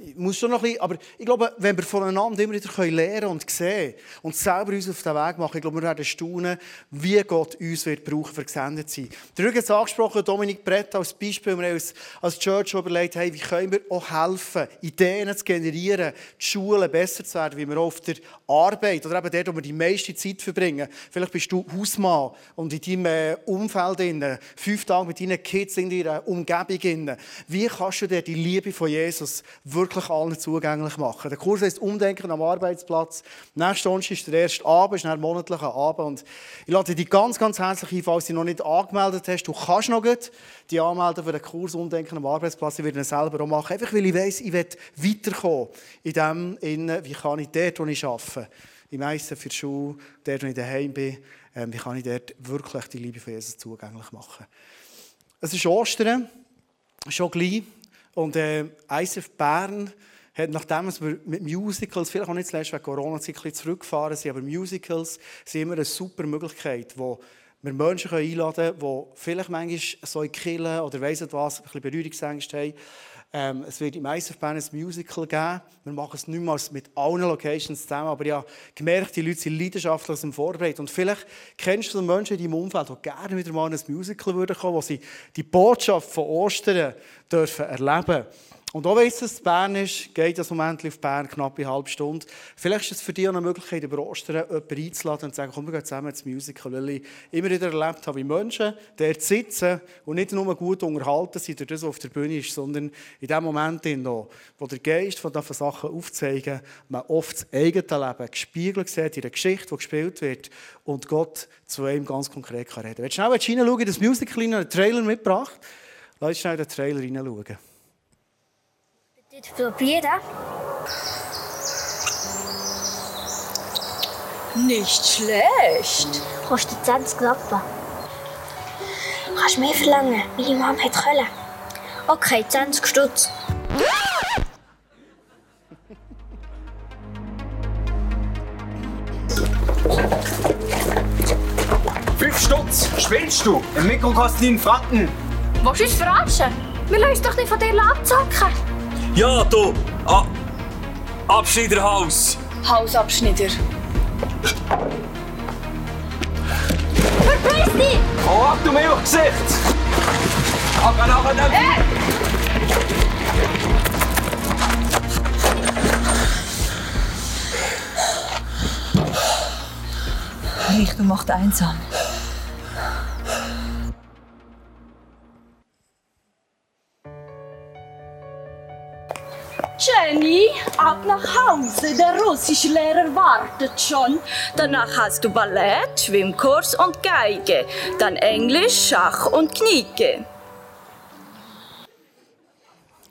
Speaker 1: ich muss schon noch ein bisschen, aber ich glaube, wenn wir voneinander immer wieder lernen und sehen und selber uns auf den Weg machen, ich glaube, wir werden staunen, wie Gott uns wird brauchen, für gesendet zu sein. Der Rüge hat es angesprochen, Dominik Brett als Beispiel, wir haben uns als Church überlegt, hey, wie können wir auch helfen, Ideen zu generieren, die Schulen besser zu werden, wie wir auf der Arbeit oder eben dort, wo wir die meiste Zeit verbringen. Vielleicht bist du Hausmann und in deinem äh, Umfeld, in, fünf Tage mit deinen Kids in deiner Umgebung. Wie kannst du dir die Liebe von Jesus wirklich allen zugänglich machen. Der Kurs heißt Umdenken am Arbeitsplatz. Nächste Stunde ist der erste Abend, ist ein monatlicher Abend. Und ich lade dich ganz, ganz herzlich ein, falls du dich noch nicht angemeldet hast. Du kannst noch gut die anmelden für den Kurs Umdenken am Arbeitsplatz. Ich werde ihn selber auch machen. Einfach weil ich weiss, ich will weiterkommen in dem, wie kann ich dort, wo ich arbeite, im meisten für die Schule, dort, wo ich daheim bin, ähm, wie kann ich dort wirklich die Liebe von Jesus zugänglich machen. Es ist Ostern, schon gleich. Und äh, ISF Bern hat, nachdem wir mit Musicals, vielleicht auch nicht zuletzt wegen Corona-Zeit zurückgefahren sind, aber Musicals sind immer eine super Möglichkeit, wo wir Menschen einladen können, die vielleicht manchmal so in Killen oder weiss nicht was, ein bisschen Berührungsängste haben. Ähm, es wird im ISF Bern ein Musical geben. Wir machen es nicht mehr mit allen Locations zusammen, aber ich habe gemerkt, die Leute sind leidenschaftlich im Vorbereitet. Und vielleicht kennst du Menschen in deinem Umfeld, die gerne wieder mal in ein Musical kommen würden wo sie die Botschaft von Ostern dürfen erleben dürfen. Und auch wenn es Bern ist, geht das Moment auf Bern knapp eine halbe Stunde. Vielleicht ist es für dich auch eine Möglichkeit, über Ostern jemanden einzuladen und zu sagen, komm, wir gehen zusammen ins Musical. Weil ich immer wieder erlebt habe, wie Menschen dort sitzen und nicht nur gut unterhalten sind durch das, was auf der Bühne ist, sondern in dem Moment, wo der Geist von diesen Sachen aufzeigen, man oft das eigene Leben gespiegelt sieht in der Geschichte, die gespielt wird und Gott zu einem ganz konkret kann reden. Wenn du schnell reinschauen in das Musical, einen Trailer mitgebracht, lass uns schnell in den Trailer reinschauen.
Speaker 11: Dit probeerde. Nicht schlecht.
Speaker 12: Kostet 20 Lappen. Kannst mehr verlangen? Meine Mama hat Köln. Okay, 20 Stutz.
Speaker 13: Fünf Stutz, spinnst du? Ein Mikro kostet 9 Franken.
Speaker 12: Willst du uns verarschen? Wir lassen uns doch nicht von dir abzocken.
Speaker 13: Ja, du. Ah, Abschneiderhaus.
Speaker 11: Hausabschneider.
Speaker 12: Verpiss dich!
Speaker 13: Oh, ab, du mir auf Gesicht. Aber nachher dann...
Speaker 11: Hey! Richtung macht einsam.
Speaker 14: Jenny, ab nach Hause. Der Russischlehrer wartet schon. Danach hast du Ballett, Schwimmkurs und Geige. Dann Englisch, Schach und Knieke.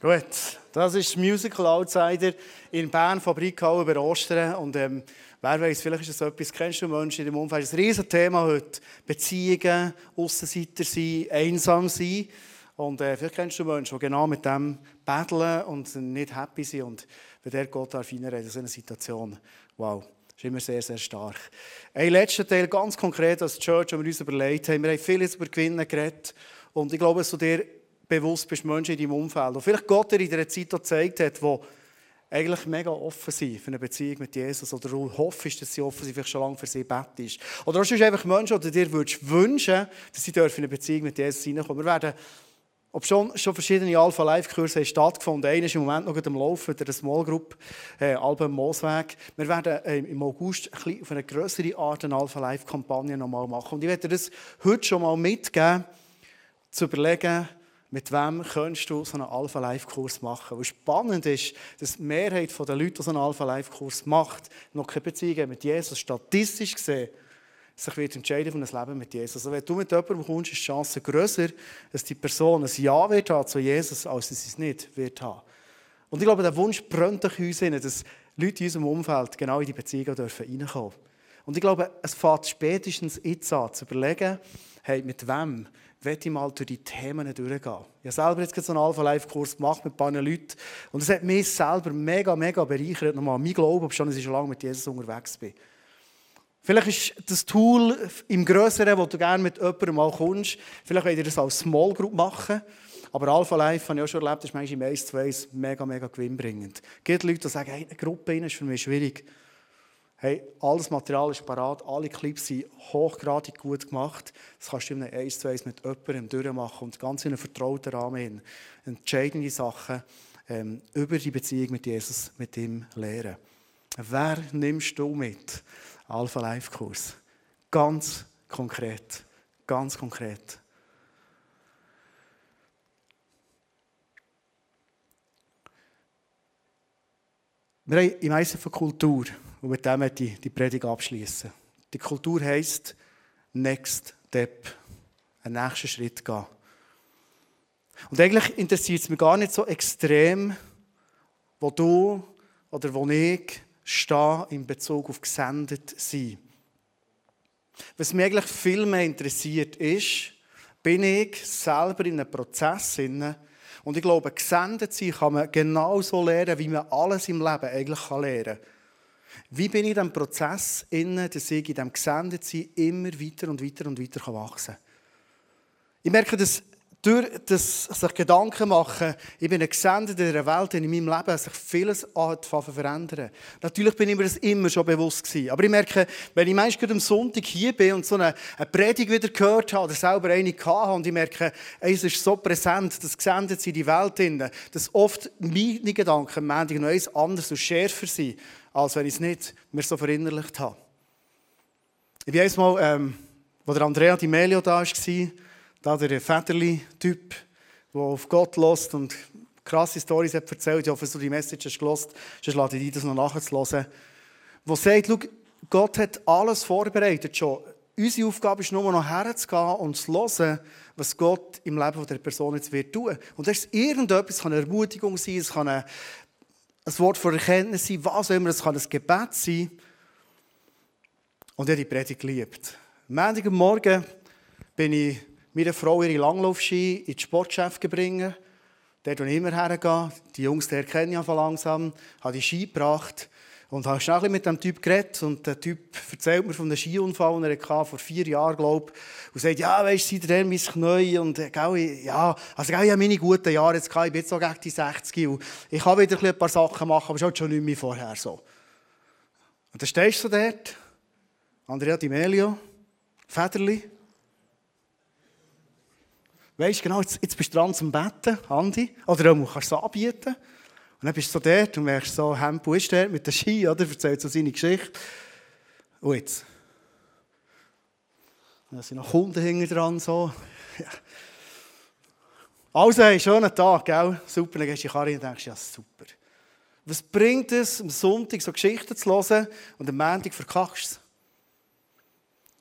Speaker 1: Gut, das ist Musical Outsider in Bern, Fabrikhalle über Ostern. Und ähm, wer weiß, vielleicht ist das etwas, kennst du Menschen in deinem Umfeld? Das ist ein Thema heute. Beziehungen, Aussenseiter sein, einsam sein. Und äh, vielleicht kennst du Menschen, die genau mit dem battlen und nicht happy sind. Und wenn der Gott darf in so einer Situation, wow, ist immer sehr, sehr stark. Ein letzter Teil, ganz konkret als Church, wo wir uns überlegt haben. Wir haben vieles über Gewinnen geredet. Und ich glaube, dass du dir bewusst bist, Menschen in deinem Umfeld, die vielleicht Gott dir in dieser Zeit gezeigt hat, die eigentlich mega offen sind für eine Beziehung mit Jesus oder du hoffst, dass sie offen sind, vielleicht schon lange für sie bettest. Oder du einfach Menschen, die dir wünschen, dass sie in eine Beziehung mit Jesus hineinkommen. Wir werden ob schon, schon verschiedene Alpha-Live-Kurse stattgefunden Einer ist im Moment noch am Laufen, der Small Group, äh, Alben Moosweg. Wir werden äh, im August ein auf eine größere Art eine Alpha-Live-Kampagne nochmal machen. Und ich werde das heute schon mal mitgeben, zu überlegen, mit wem könntest du so einen Alpha-Live-Kurs machen. Was spannend ist, dass die Mehrheit der Leute, die so einen Alpha-Live-Kurs macht, noch keine Beziehung mit Jesus statistisch gesehen sich wird entscheiden für ein Leben mit Jesus. Also wenn du mit jemandem kommst, ist die Chance grösser, dass die Person ein Ja wird haben zu Jesus, als dass sie es nicht wird haben. Und ich glaube, der Wunsch brennt durch uns hin, dass Leute in unserem Umfeld genau in die Beziehung dürfen reinkommen Und ich glaube, es fängt spätestens jetzt an, zu überlegen, hey, mit wem will ich mal durch die Themen durchgehen. Ich habe selber jetzt so einen Alpha-Life-Kurs gemacht mit ein paar Leuten und es hat mich selber mega, mega bereichert, nochmal mein Glauben, ob ich schon lange mit Jesus unterwegs bin. Vielleicht ist das Tool im Größeren, wo du gerne mit jemandem mal kommst, vielleicht wollt ihr das als Small Group machen. Aber Alpha Life, habe ich auch schon erlebt, ist manchmal im 1 zu 1 mega, mega gewinnbringend. Es gibt Leute, die sagen, hey, eine Gruppe ist für mich schwierig. Hey, alles Material ist parat, alle Clips sind hochgradig gut gemacht. Das kannst du in einem 1 zu 1 mit jemandem durchmachen und ganz in einem vertrauten Rahmen hin. Entscheidende Sachen ähm, über die Beziehung mit Jesus, mit ihm lehren. Wer nimmst du mit? Alpha Life Kurs. Ganz konkret. Ganz konkret. Wir haben im Eisen von Kultur und mit dem möchte die Predigt abschließen. Die Kultur heisst Next Step, einen nächsten Schritt gehen. Und eigentlich interessiert es mich gar nicht so extrem, wo du oder wo ich stehe in Bezug auf gesendet sein. Was mich eigentlich viel mehr interessiert ist, bin ich selber in einem Prozess und ich glaube, gesendet sein kann man genauso lernen, wie man alles im Leben eigentlich lernen kann. Wie bin ich in diesem Prozess dass ich in diesem Gesendetsein immer weiter und weiter und weiter wachsen kann? Ich merke, dass durch das sich Gedanken machen, ich bin ein Gesendeter in einer Welt, in meinem Leben sich vieles verändern. Natürlich bin ich mir das immer schon bewusst gewesen. Aber ich merke, wenn ich manchmal am Sonntag hier bin und so eine, eine Predigt wieder gehört habe oder selber eine hatte und ich merke, es ist so präsent, das gesendet in die Welt, drin, dass oft meine Gedanken am Montag noch eins anderes und schärfer sind, als wenn ich es nicht mehr so verinnerlicht habe. Ich bin einmal, ähm, der Andrea Di Melio da war, da der Federli-Typ, der auf Gott lässt und krasse Storys hat erzählt. Ich hoffe, du die Message hast gelost, sonst lade ich dich das noch nachzuhören. Der sagt, Gott hat alles vorbereitet schon. Unsere Aufgabe ist nur noch herzugehen und zu hören, was Gott im Leben der Person jetzt wird tun. Und das ist irgendetwas, es kann eine Ermutigung sein, es kann ein, Wort von Erkenntnis sein, was auch immer, es kann ein Gebet sein. Und ich habe die Predigt geliebt. Am Montagmorgen bin ich meiner Frau ihre Langlaufski in das Sportgeschäft gebracht. Dort, wo ich immer hergehe. Die Jungs, die kenne ich von habe die Ski gebracht. Und habe schnell mit dem Typ geredet. Und der Typ erzählt mir von einem Skiunfall, den er vor vier Jahren, glaube. Und sagt, ja, weißt du, seitdem mein Knie. Und, äh, gell, ja, also, ich habe meine guten Jahre jetzt gehabt. Ich bin jetzt so gegen die 60. Und ich kann wieder ein paar Sachen machen, aber es ist schon nicht mehr vorher so. Und dann stehst du dort. Andrea Di Melio, Federli. Weißt genau, jetzt, jetzt bist du dran zum Betten, Andi. Oder du kannst es anbieten. Und dann bist du so dort und merkst so, Hempo ist der mit der Ski, oder? Erzählt so seine Geschichte. Und jetzt? Da sind noch Kunden hinten dran, so. Also, hey, schönen Tag, gell? Super, dann gehst du in die Karre und denkst, ja, super. Was bringt es, am Sonntag so Geschichten zu hören und am Montag verkackst du es?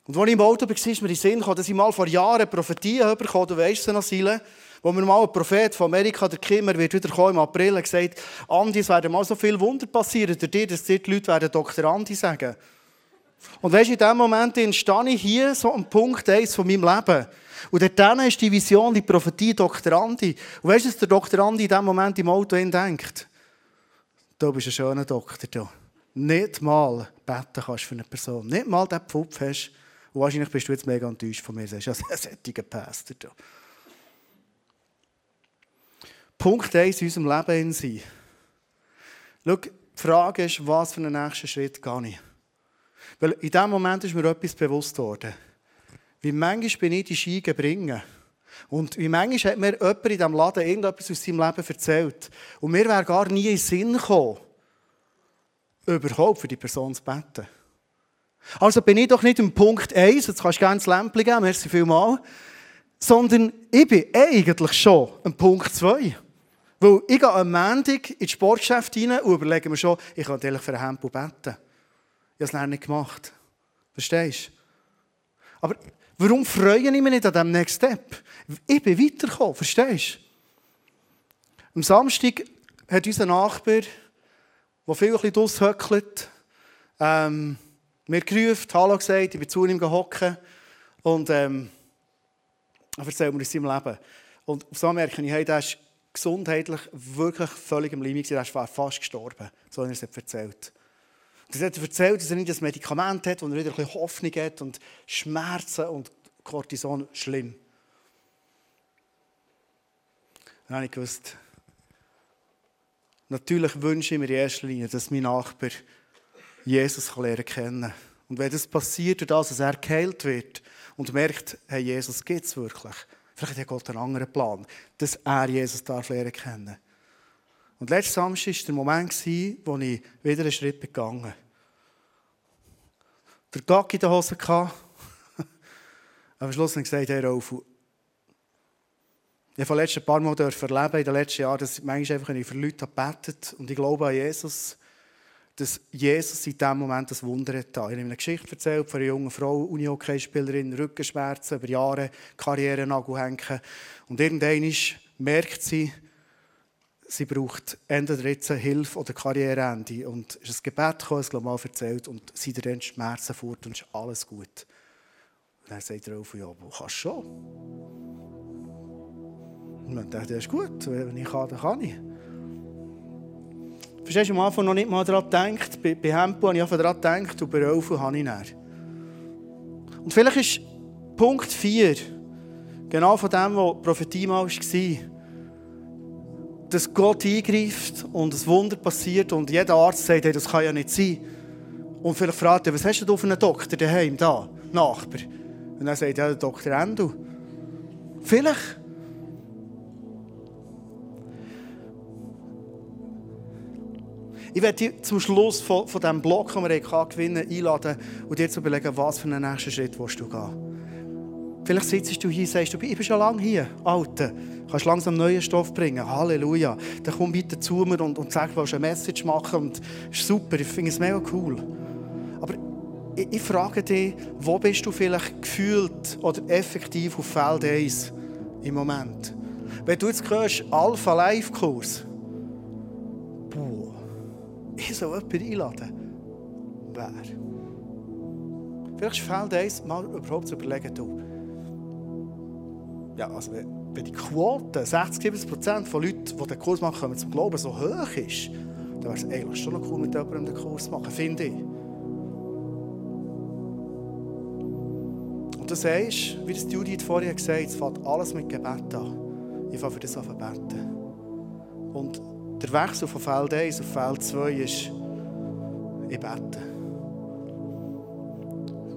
Speaker 1: Und als ich im Auto war, ist mir in Sinn dass ich mal vor Jahren Prophetien bekommen du weißt es noch, Sile, wo mir mal ein Prophet von Amerika, der Kimmer, wird wieder kommen im April, hat gesagt, Andi, es werden mal so viele Wunder passieren durch dich, dass die Leute werden Dr. Andi sagen. Und weißt du, in dem Moment stehe ich hier so am Punkt 1 von meinem Leben. Und dort ist die Vision, die Prophetie Dr. Andi. Und weißt du, was der Dr. Andi in dem Moment im Auto denkt? Du bist ein schöner Doktor. Du. Nicht mal beten kannst für eine Person. Nicht mal den Pfupf hast. Und wahrscheinlich bist du jetzt mega enttäuscht von mir. Das ist ja ein sättiger Pastor. Du. Punkt 1 in unserem Leben in sein. Schau, die Frage ist, was für einen nächsten Schritt gehe ich? Weil in diesem Moment ist mir etwas bewusst worden. Wie manchmal bin ich die Ski bringen. Und wie manchmal hat mir jemand in diesem Laden irgendetwas aus seinem Leben erzählt. Und mir wäre gar nie in den Sinn gekommen, überhaupt für die Person zu beten. Also bin ich doch nicht im Punkt 1, jetzt kannst du gerne das Lämpchen geben, merci vielmals, sondern ich bin eigentlich schon im Punkt 2. Weil ich gehe am Montag in das Sportgeschäft rein und überlege mir schon, ich kann eigentlich für einen Hempo beten. Ich habe es nicht gemacht. Verstehst du? Aber warum freue ich mich nicht an diesem Next Step? Ich bin weitergekommen, verstehst du? Am Samstag hat unser Nachbar, der viel ein bisschen aushöckelt, ähm, mir gerufen, Hallo gesagt, ich bin zu ihm gehockt und ähm, er erzählt mir aus seinem Leben. Und auf so merke ich, hey, der ist gesundheitlich wirklich völlig im Limit. Er ist fast gestorben, so hat er es erzählt. Und er hat erzählt, dass er nicht das Medikament hat, wo er wieder ein bisschen Hoffnung hat und Schmerzen und Cortison, schlimm. Dann habe ich gewusst, natürlich wünsche ich mir in erster Linie, dass mein Nachbar Jesus lernen kennen Und wenn das passiert, dass er geheilt wird und merkt, hey, Jesus gibt es wirklich, vielleicht hat Gott einen anderen Plan, dass er Jesus darf lernen kennen. Und letzten Samstag war der Moment, wo ich wieder einen Schritt gegangen bin. Der Gag in der Hose hatte. am Schluss habe ich gesagt, hey Rolf, ich habe letzten paar Mal erleben in den letzten Jahren, dass ich manchmal einfach für Leute gebetet und ich glaube an Jesus dass Jesus in diesem Moment das Wunder hat. Ich habe eine Geschichte erzählt von einer jungen Frau, Uni-Hockeyspielerin, Rückenschmerzen, über Jahre Karrierenagel hängen. Und irgendwann merkt sie, sie braucht entweder jetzt Hilfe oder Karriereende. Und es ist ein Gebet gekommen, es mal erzählt, und sie dann Schmerzen fort und ist alles gut. Und dann sagt er auf, ja, du kannst schon. Und man dachte, das ist gut, wenn ich kann, dann kann ich. Verstehst du, am Anfang noch nicht mal daran gedacht. Bei, bei Hempo habe ich einfach daran gedacht und bei Elfen habe ich dann. Und vielleicht ist Punkt 4 genau von dem, was Prophetie mal war. Dass Gott eingreift und ein Wunder passiert und jeder Arzt sagt, hey, das kann ja nicht sein. Und vielleicht fragt er, was hast du für einen Doktor daheim, da, Nachbar? Und dann sagt er, ja, der Doktor Endo. Vielleicht. Ich werde dich zum Schluss von, von diesem Blog, den wir gewinnen einladen und dir zu überlegen, was für einen nächsten Schritt willst du gehen Vielleicht sitzt du hier und sagst, ich bin schon lange hier, Alter. Du kannst langsam neuen Stoff bringen. Halleluja. Dann komm bitte zu mir und, und sag, du willst eine Message machen. Und ist super, ich finde es mega cool. Aber ich, ich, frage dich, wo bist du vielleicht gefühlt oder effektiv auf Feld 1 im Moment? Wenn du jetzt hörst, Alpha Live Kurs, ich soll jemanden einladen. Wer? Vielleicht Feld 1 mal überhaupt zu überlegen, du, ja, also wenn, die Quote, 60, 70 Prozent von Leuten, die den Kurs machen, kommen zum Glauben, so hoch ist, dann wäre es eigentlich schon noch cool, mit jemandem den Kurs zu machen, finde ich. Und du sagst, wie das Judith vorhin gesagt hat, es fängt alles mit Gebet an. Ich fange für das an beten. Und der Wechsel von Feld 1 auf Feld 2 ist, ich bete.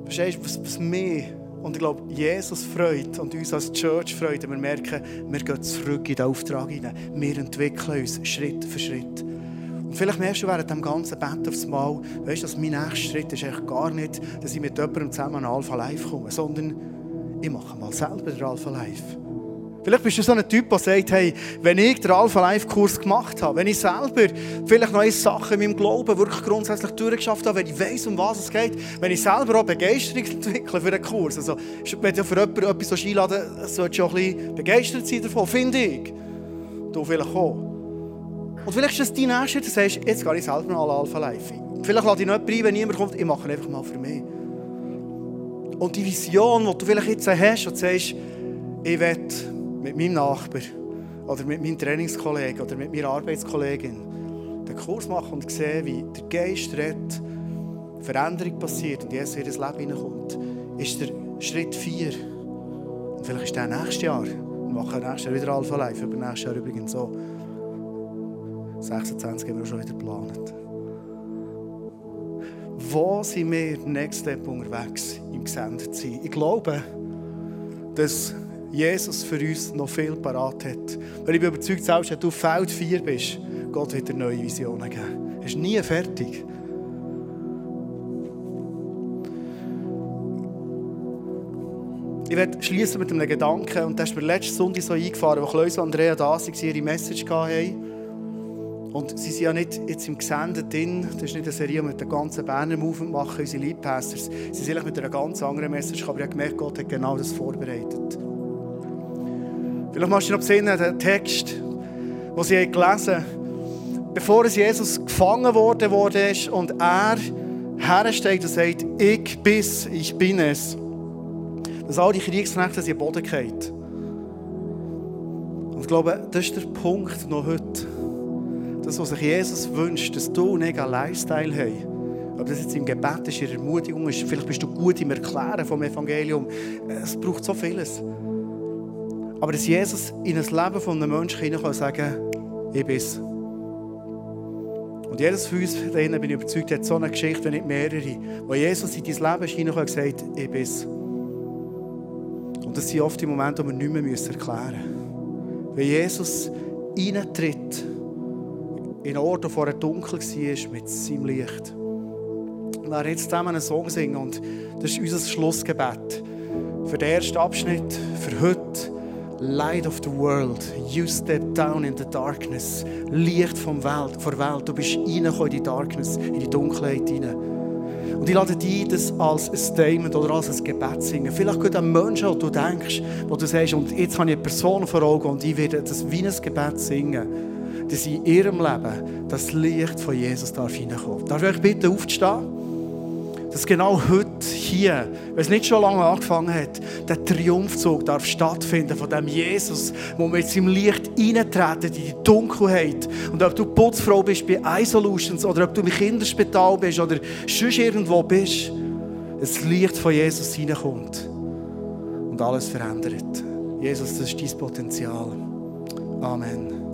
Speaker 1: Verstehst du, was, mich und ich glaube, Jesus freut und uns als Church freut, wenn wir merken, wir gehen zurück in den Auftrag hinein. Wir entwickeln uns Schritt für Schritt. Und vielleicht merkst du während dem ganzen Bett aufs Mal, weißt du, dass mein nächster Schritt ist eigentlich gar nicht, dass ich mit jemandem zusammen an Alpha Live komme, sondern ich mache mal selber den Alpha Live. Vielleicht bist du so ein Typ, der sagt, hey, wenn ich den Alpha Life Kurs gemacht habe, wenn ich selber vielleicht neue Sachen in meinem Glauben wirklich grundsätzlich durchgeschafft habe, wenn ich weiss, um was es geht, wenn ich selber auch Begeisterung entwickle für den Kurs. Also, wenn du für jemanden etwas einladen solltest du auch ein bisschen begeistert sein davon, finde ich. Du vielleicht auch. Und vielleicht ist es dein nächster, du sagst, jetzt gehe ich selber mal Alpha Life Vielleicht lade ich nicht rein, wenn niemand kommt, ich mache einfach mal für mich. Und die Vision, die du vielleicht jetzt hast und sagst, ich will mit meinem Nachbar oder mit meinem Trainingskollegen oder mit meiner Arbeitskollegin den Kurs machen und sehen, wie der Geist redet, Veränderung passiert und Jesus in ihr Leben hineinkommt, ist der Schritt 4. Und vielleicht ist der nächstes Jahr. Wir machen nächstes Jahr wieder Alpha Live, über nächstes Jahr übrigens so. 26 haben wir schon wieder geplant. Wo sind wir Next Step unterwegs im gesendet sein? Ich glaube, dass Jesus für uns noch viel parat hat. Weil ich bin überzeugt, selbst wenn du Feld 4 bist, Gott wird dir neue Visionen geben. Er ist nie fertig. Ich werde schließen mit einem Gedanken, und das ist mir letzten Sonntag so eingefahren, wo Klaus und Andrea da waren, ihre Message hatten. Und sie sind ja nicht jetzt im Gesendet drin, das ist nicht eine Serie, mit den ganzen Berner Movement machen, unsere Leadpastors. Sie sind mit einer ganz anderen Message, aber ich habe gemerkt, Gott hat genau das vorbereitet. Vielleicht machst du noch besinnen, den Text, den sie gelesen haben. Bevor Jesus gefangen worden ist und er hersteht und sagt, ich bin ich bin es. Dass all die Kriegsknechte in den Boden fallen. Und ich glaube, das ist der Punkt noch heute. Das, was sich Jesus wünscht, dass du nicht einen Lifestyle hast. Ob das jetzt im Gebet ist, in der Ermutigung ist, vielleicht bist du gut im Erklären vom Evangelium. Es braucht so vieles. Aber dass Jesus in das Leben von einem Menschen kann sagen, ich bin's. Und jedes von uns, denen bin ich überzeugt, hat so eine Geschichte, wenn nicht mehrere, wo Jesus in dein Leben hinein und gesagt ich bin's. Und das sind oft die Momente, die wir nicht mehr erklären müssen. Wenn Jesus reintritt, in einen Ort, der vorher dunkel war, mit seinem Licht. Wir werden jetzt zusammen einen Song singen und das ist unser Schlussgebet. Für den ersten Abschnitt, für heute, Light of the world, you step down in the darkness. Licht vom Welt, vor Welt. Du bist reingekommen in die Darkness, in die Dunkelheit hinein. Und ich lade dich das als ein Statement oder als ein Gebet singen. Vielleicht geht ein Mensch, wo du denkst, wo du sagst, und jetzt habe ich eine Person vor Augen und ich werde das wie ein Gebet singen, dass in ihrem Leben das Licht von Jesus darf hineinkommen. Darf ich euch bitten, aufzustehen? Dass genau heute hier, wenn es nicht schon lange angefangen hat, der Triumphzug darf stattfinden von dem Jesus, wo jetzt im Licht eintreten in die Dunkelheit. Und ob du Putzfrau bist bei iSolutions oder ob du im Kinderspital bist oder sonst irgendwo bist, das Licht von Jesus hineinkommt und alles verändert. Jesus, das ist dein Potenzial. Amen.